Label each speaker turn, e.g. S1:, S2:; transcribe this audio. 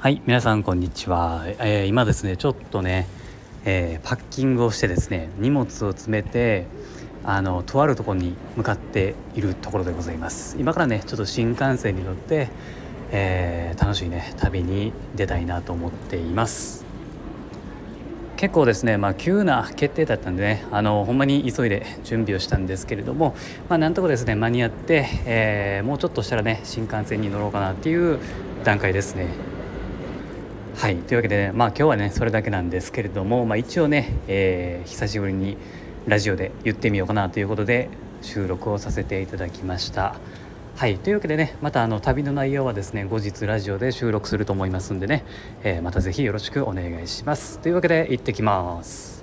S1: はい皆さんこんにちは、えー、今ですねちょっとね、えー、パッキングをしてですね荷物を詰めてあのとあるところに向かっているところでございます。今からねちょっと新幹線に乗って、えー、楽しいね旅に出たいなと思っています。結構ですね、まあ、急な決定だったんでねあのほんまに急いで準備をしたんですけれども、まあ、なんとかですね間に合って、えー、もうちょっとしたらね新幹線に乗ろうかなっていう段階ですね。はい。というわけで、ね、まあ今日はねそれだけなんですけれども、まあ、一応ね、えー、久しぶりにラジオで言ってみようかなということで収録をさせていただきました。はい。というわけでねまたあの旅の内容はですね後日ラジオで収録すると思いますんでね、えー、また是非よろしくお願いします。というわけで行ってきます。